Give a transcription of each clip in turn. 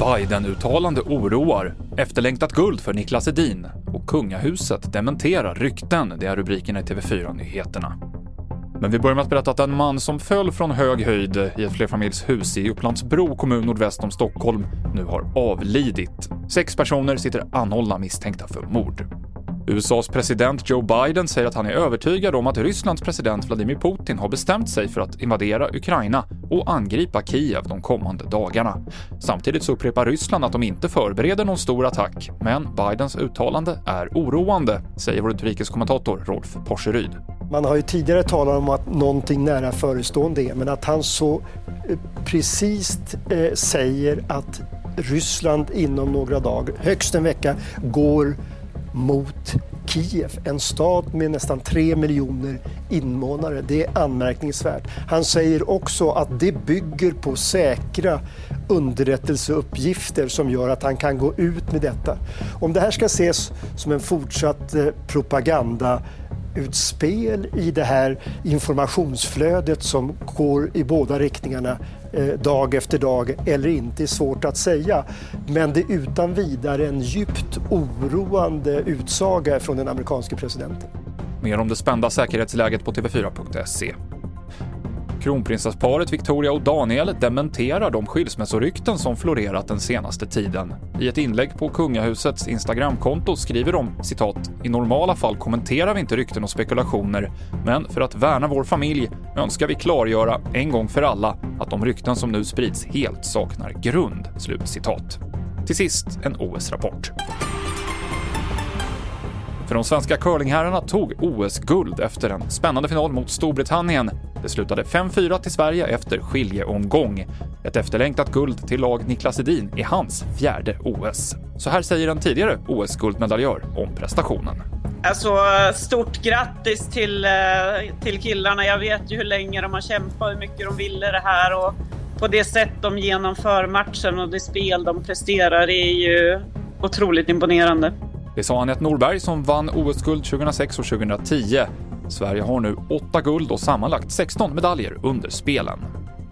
Biden-uttalande oroar. Efterlängtat guld för Niklas Edin. Och kungahuset dementerar rykten. Det är rubrikerna i TV4-nyheterna. Men vi börjar med att berätta att en man som föll från hög höjd i ett flerfamiljshus i Upplandsbro kommun nordväst om Stockholm nu har avlidit. Sex personer sitter anhållna misstänkta för mord. USAs president Joe Biden säger att han är övertygad om att Rysslands president Vladimir Putin har bestämt sig för att invadera Ukraina och angripa Kiev de kommande dagarna. Samtidigt så upprepar Ryssland att de inte förbereder någon stor attack, men Bidens uttalande är oroande, säger vår utrikeskommentator Rolf Porseryd. Man har ju tidigare talat om att någonting nära förestående är, men att han så eh, precis eh, säger att Ryssland inom några dagar, högst en vecka, går mot Kiev, en stad med nästan tre miljoner invånare. Det är anmärkningsvärt. Han säger också att det bygger på säkra underrättelseuppgifter som gör att han kan gå ut med detta. Om det här ska ses som en fortsatt eh, propaganda utspel i det här informationsflödet som går i båda riktningarna eh, dag efter dag eller inte är svårt att säga. Men det är utan vidare en djupt oroande utsaga från den amerikanske presidenten. Mer om det spända säkerhetsläget på TV4.se. Kronprinsessparet Victoria och Daniel dementerar de skilsmässorykten som florerat den senaste tiden. I ett inlägg på kungahusets Instagramkonto skriver de citat “I normala fall kommenterar vi inte rykten och spekulationer, men för att värna vår familj önskar vi klargöra en gång för alla att de rykten som nu sprids helt saknar grund.” Slut citat. Till sist en OS-rapport. För de svenska curlingherrarna tog OS-guld efter en spännande final mot Storbritannien. Det slutade 5-4 till Sverige efter skiljeomgång. Ett efterlängtat guld till lag Niklas Edin i hans fjärde OS. Så här säger en tidigare OS-guldmedaljör om prestationen. Alltså, stort grattis till, eh, till killarna. Jag vet ju hur länge de har kämpat, hur mycket de ville det här och på det sätt de genomför matchen och det spel de presterar är ju otroligt imponerande. Det sa Anette Norberg som vann OS-guld 2006 och 2010. Sverige har nu 8 guld och sammanlagt 16 medaljer under spelen.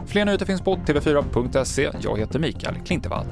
Fler nyheter finns på tv4.se. Jag heter Mikael Klintevall.